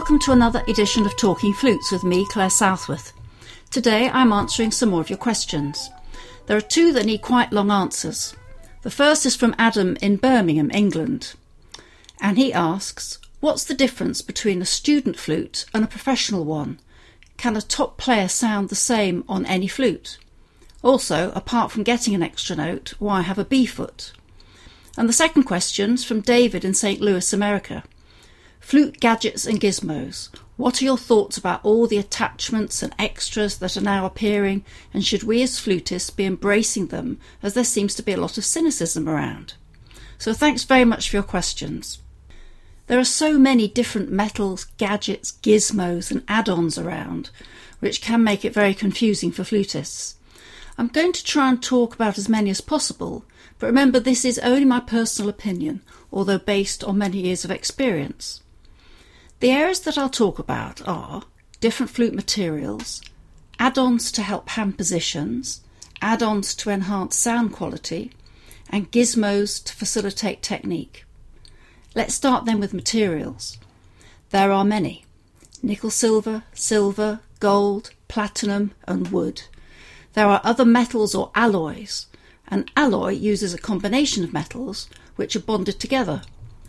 Welcome to another edition of Talking Flutes with me, Clare Southworth. Today I'm answering some more of your questions. There are two that need quite long answers. The first is from Adam in Birmingham, England. And he asks, What's the difference between a student flute and a professional one? Can a top player sound the same on any flute? Also, apart from getting an extra note, why have a B foot? And the second question is from David in St. Louis, America. Flute gadgets and gizmos. What are your thoughts about all the attachments and extras that are now appearing, and should we as flutists be embracing them as there seems to be a lot of cynicism around? So thanks very much for your questions. There are so many different metals, gadgets, gizmos, and add ons around, which can make it very confusing for flutists. I'm going to try and talk about as many as possible, but remember this is only my personal opinion, although based on many years of experience. The areas that I'll talk about are different flute materials, add ons to help hand positions, add ons to enhance sound quality, and gizmos to facilitate technique. Let's start then with materials. There are many nickel silver, silver, gold, platinum, and wood. There are other metals or alloys. An alloy uses a combination of metals which are bonded together,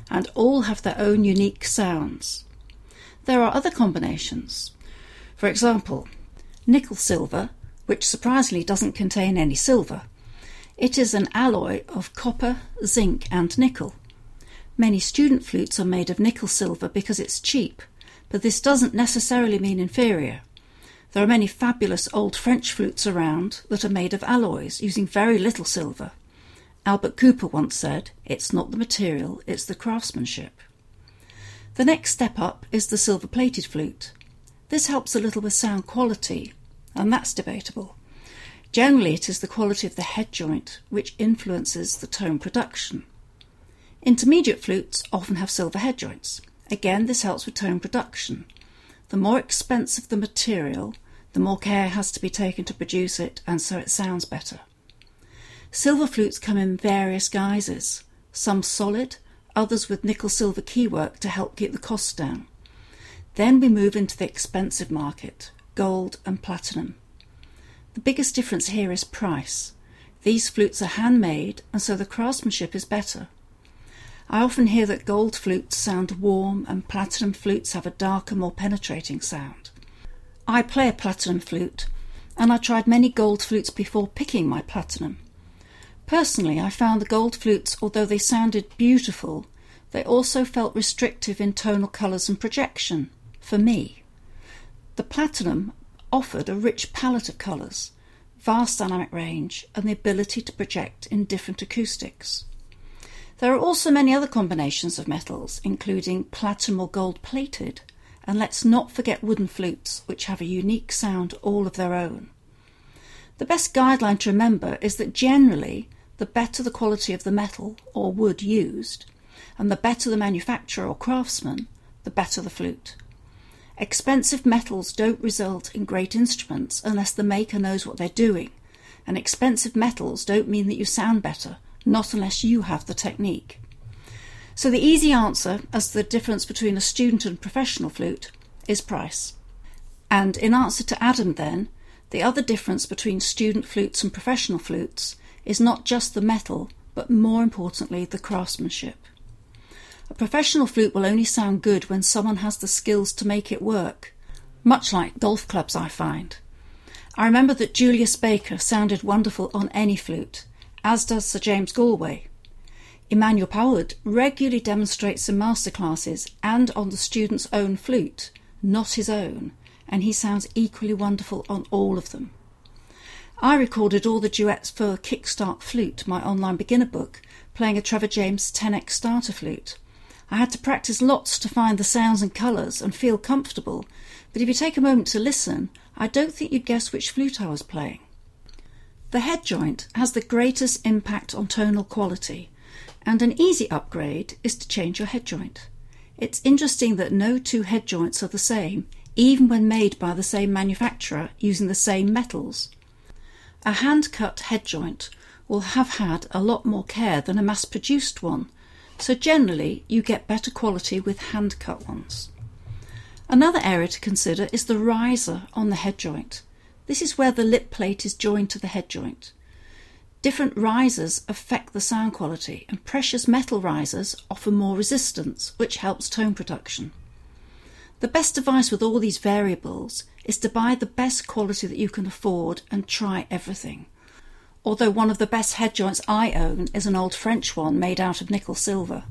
and all have their own unique sounds. There are other combinations. For example, nickel silver, which surprisingly doesn't contain any silver. It is an alloy of copper, zinc, and nickel. Many student flutes are made of nickel silver because it's cheap, but this doesn't necessarily mean inferior. There are many fabulous old French flutes around that are made of alloys using very little silver. Albert Cooper once said, It's not the material, it's the craftsmanship. The next step up is the silver plated flute. This helps a little with sound quality, and that's debatable. Generally, it is the quality of the head joint which influences the tone production. Intermediate flutes often have silver head joints. Again, this helps with tone production. The more expensive the material, the more care has to be taken to produce it, and so it sounds better. Silver flutes come in various guises, some solid, others with nickel silver keywork to help keep the costs down. Then we move into the expensive market, gold and platinum. The biggest difference here is price. These flutes are handmade, and so the craftsmanship is better. I often hear that gold flutes sound warm and platinum flutes have a darker, more penetrating sound. I play a platinum flute, and I tried many gold flutes before picking my platinum. Personally, I found the gold flutes, although they sounded beautiful, they also felt restrictive in tonal colours and projection, for me. The platinum offered a rich palette of colours, vast dynamic range, and the ability to project in different acoustics. There are also many other combinations of metals, including platinum or gold plated, and let's not forget wooden flutes, which have a unique sound all of their own. The best guideline to remember is that generally, the better the quality of the metal or wood used, and the better the manufacturer or craftsman, the better the flute. Expensive metals don't result in great instruments unless the maker knows what they're doing, and expensive metals don't mean that you sound better not unless you have the technique. So the easy answer as to the difference between a student and professional flute is price. And in answer to Adam, then, the other difference between student flutes and professional flutes is not just the metal, but more importantly, the craftsmanship. A professional flute will only sound good when someone has the skills to make it work, much like golf clubs, I find. I remember that Julius Baker sounded wonderful on any flute, as does Sir James Galway. Emmanuel Pahud regularly demonstrates in masterclasses and on the student's own flute, not his own, and he sounds equally wonderful on all of them. I recorded all the duets for Kickstart Flute, my online beginner book, playing a Trevor James 10x starter flute. I had to practice lots to find the sounds and colours and feel comfortable, but if you take a moment to listen, I don't think you'd guess which flute I was playing. The head joint has the greatest impact on tonal quality, and an easy upgrade is to change your head joint. It's interesting that no two head joints are the same, even when made by the same manufacturer using the same metals. A hand cut head joint will have had a lot more care than a mass produced one, so generally you get better quality with hand cut ones. Another area to consider is the riser on the head joint. This is where the lip plate is joined to the head joint. Different risers affect the sound quality, and precious metal risers offer more resistance, which helps tone production. The best advice with all these variables is to buy the best quality that you can afford and try everything. Although one of the best head joints I own is an old French one made out of nickel silver.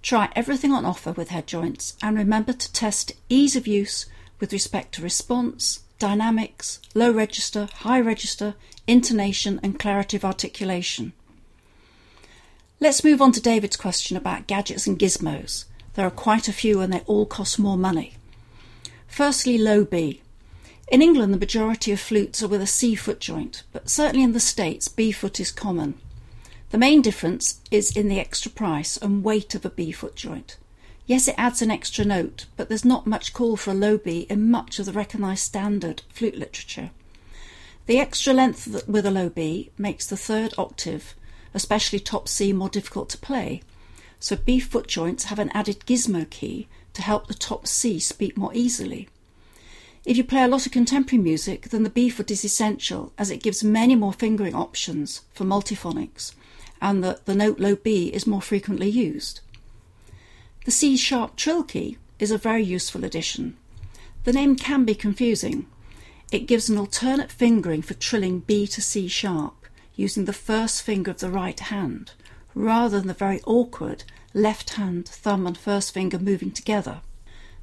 Try everything on offer with head joints and remember to test ease of use with respect to response, dynamics, low register, high register, intonation, and clarity of articulation. Let's move on to David's question about gadgets and gizmos. There are quite a few and they all cost more money. Firstly, low B. In England, the majority of flutes are with a C foot joint, but certainly in the States, B foot is common. The main difference is in the extra price and weight of a B foot joint. Yes, it adds an extra note, but there's not much call for a low B in much of the recognised standard flute literature. The extra length with a low B makes the third octave, especially top C, more difficult to play, so B foot joints have an added gizmo key to help the top C speak more easily. If you play a lot of contemporary music, then the B foot is essential as it gives many more fingering options for multiphonics and that the note low B is more frequently used. The C sharp trill key is a very useful addition. The name can be confusing. It gives an alternate fingering for trilling B to C sharp using the first finger of the right hand, rather than the very awkward left hand, thumb, and first finger moving together.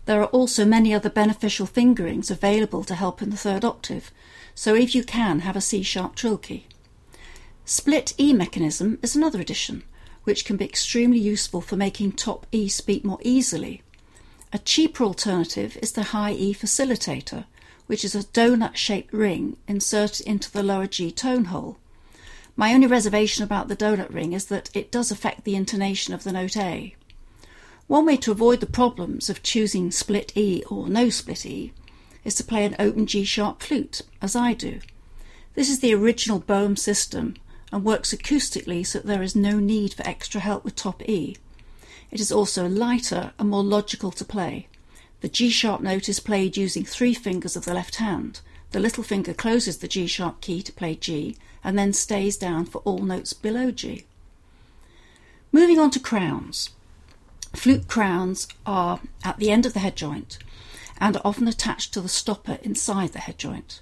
There are also many other beneficial fingerings available to help in the third octave, so if you can, have a C sharp trill key. Split E mechanism is another addition, which can be extremely useful for making top E speak more easily. A cheaper alternative is the high E facilitator, which is a donut shaped ring inserted into the lower G tone hole. My only reservation about the donut ring is that it does affect the intonation of the note A. One way to avoid the problems of choosing split E or no split E is to play an open G sharp flute, as I do. This is the original Boehm system and works acoustically so that there is no need for extra help with top E. It is also lighter and more logical to play. The G sharp note is played using three fingers of the left hand. The little finger closes the G sharp key to play G and then stays down for all notes below G. Moving on to crowns. Flute crowns are at the end of the head joint and are often attached to the stopper inside the head joint.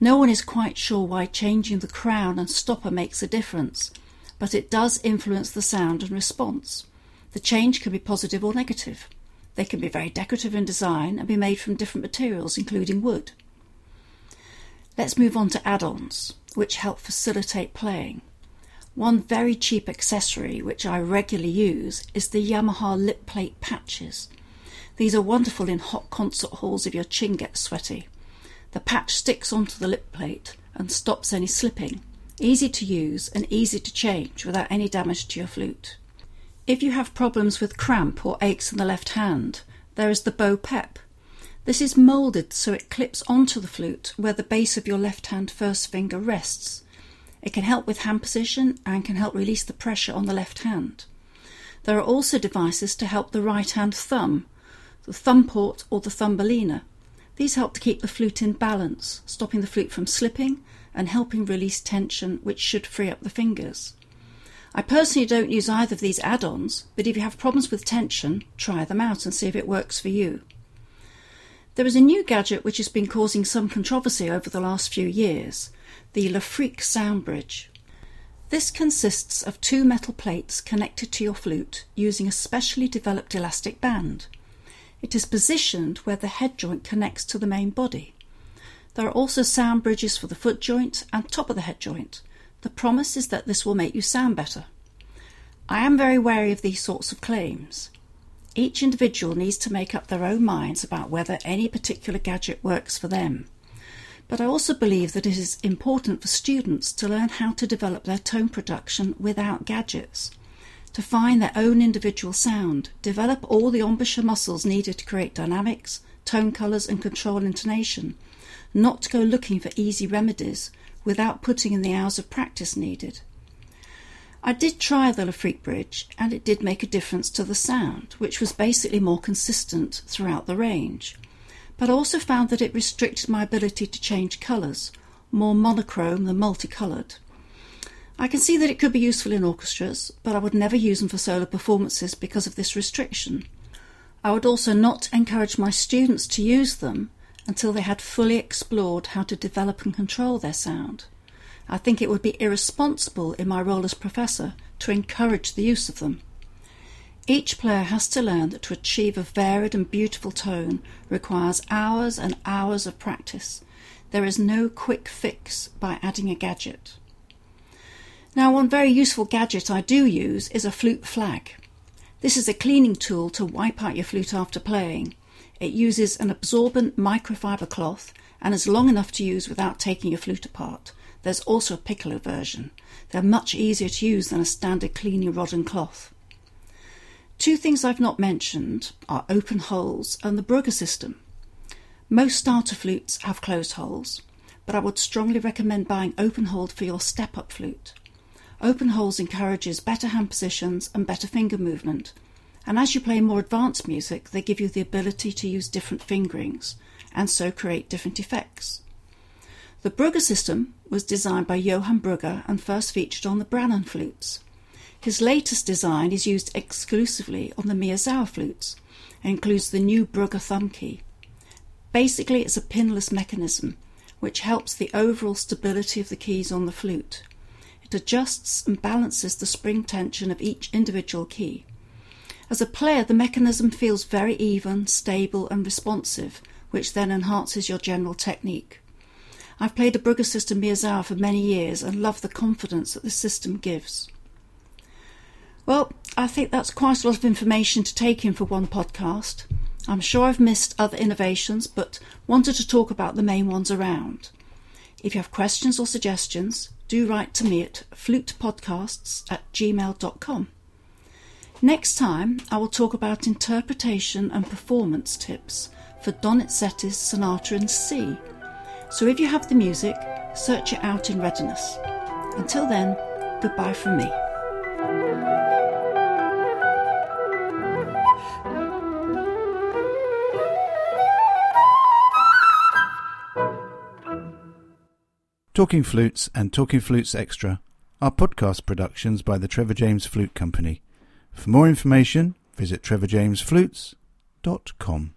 No one is quite sure why changing the crown and stopper makes a difference, but it does influence the sound and response. The change can be positive or negative. They can be very decorative in design and be made from different materials, including wood. Let's move on to add ons, which help facilitate playing. One very cheap accessory which I regularly use is the Yamaha lip plate patches. These are wonderful in hot concert halls if your chin gets sweaty. The patch sticks onto the lip plate and stops any slipping. Easy to use and easy to change without any damage to your flute. If you have problems with cramp or aches in the left hand, there is the Bo-Pep. This is moulded so it clips onto the flute where the base of your left hand first finger rests. It can help with hand position and can help release the pressure on the left hand. There are also devices to help the right hand thumb, the thumb port or the thumbelina. These help to keep the flute in balance, stopping the flute from slipping and helping release tension, which should free up the fingers. I personally don't use either of these add ons, but if you have problems with tension, try them out and see if it works for you. There is a new gadget which has been causing some controversy over the last few years the Lefreque Sound Bridge. This consists of two metal plates connected to your flute using a specially developed elastic band. It is positioned where the head joint connects to the main body. There are also sound bridges for the foot joint and top of the head joint. The promise is that this will make you sound better. I am very wary of these sorts of claims. Each individual needs to make up their own minds about whether any particular gadget works for them. But I also believe that it is important for students to learn how to develop their tone production without gadgets to find their own individual sound, develop all the embouchure muscles needed to create dynamics, tone colours, and control intonation, not to go looking for easy remedies without putting in the hours of practice needed. I did try the Lefreque bridge and it did make a difference to the sound, which was basically more consistent throughout the range. But I also found that it restricted my ability to change colours, more monochrome than multicoloured. I can see that it could be useful in orchestras, but I would never use them for solo performances because of this restriction. I would also not encourage my students to use them until they had fully explored how to develop and control their sound. I think it would be irresponsible in my role as professor to encourage the use of them. Each player has to learn that to achieve a varied and beautiful tone requires hours and hours of practice. There is no quick fix by adding a gadget. Now, one very useful gadget I do use is a flute flag. This is a cleaning tool to wipe out your flute after playing. It uses an absorbent microfiber cloth and is long enough to use without taking your flute apart. There's also a piccolo version. They're much easier to use than a standard cleaning rod and cloth. Two things I've not mentioned are open holes and the Brögger system. Most starter flutes have closed holes, but I would strongly recommend buying open holed for your step up flute. Open holes encourages better hand positions and better finger movement, and as you play more advanced music, they give you the ability to use different fingerings and so create different effects. The Brögger system was designed by Johan Brögger and first featured on the Brannen flutes. His latest design is used exclusively on the Miyazawa flutes and includes the new Brögger thumb key. Basically, it's a pinless mechanism which helps the overall stability of the keys on the flute. It adjusts and balances the spring tension of each individual key. As a player, the mechanism feels very even, stable, and responsive, which then enhances your general technique. I've played a Brögger system Miyazawa for many years and love the confidence that the system gives. Well, I think that's quite a lot of information to take in for one podcast. I'm sure I've missed other innovations, but wanted to talk about the main ones around. If you have questions or suggestions, do write to me at flutepodcasts at gmail.com. Next time, I will talk about interpretation and performance tips for Donizetti's Sonata in C so if you have the music, search it out in readiness. Until then, goodbye from me. Talking Flutes and Talking Flutes Extra are podcast productions by the Trevor James Flute Company. For more information, visit trevorjamesflutes.com.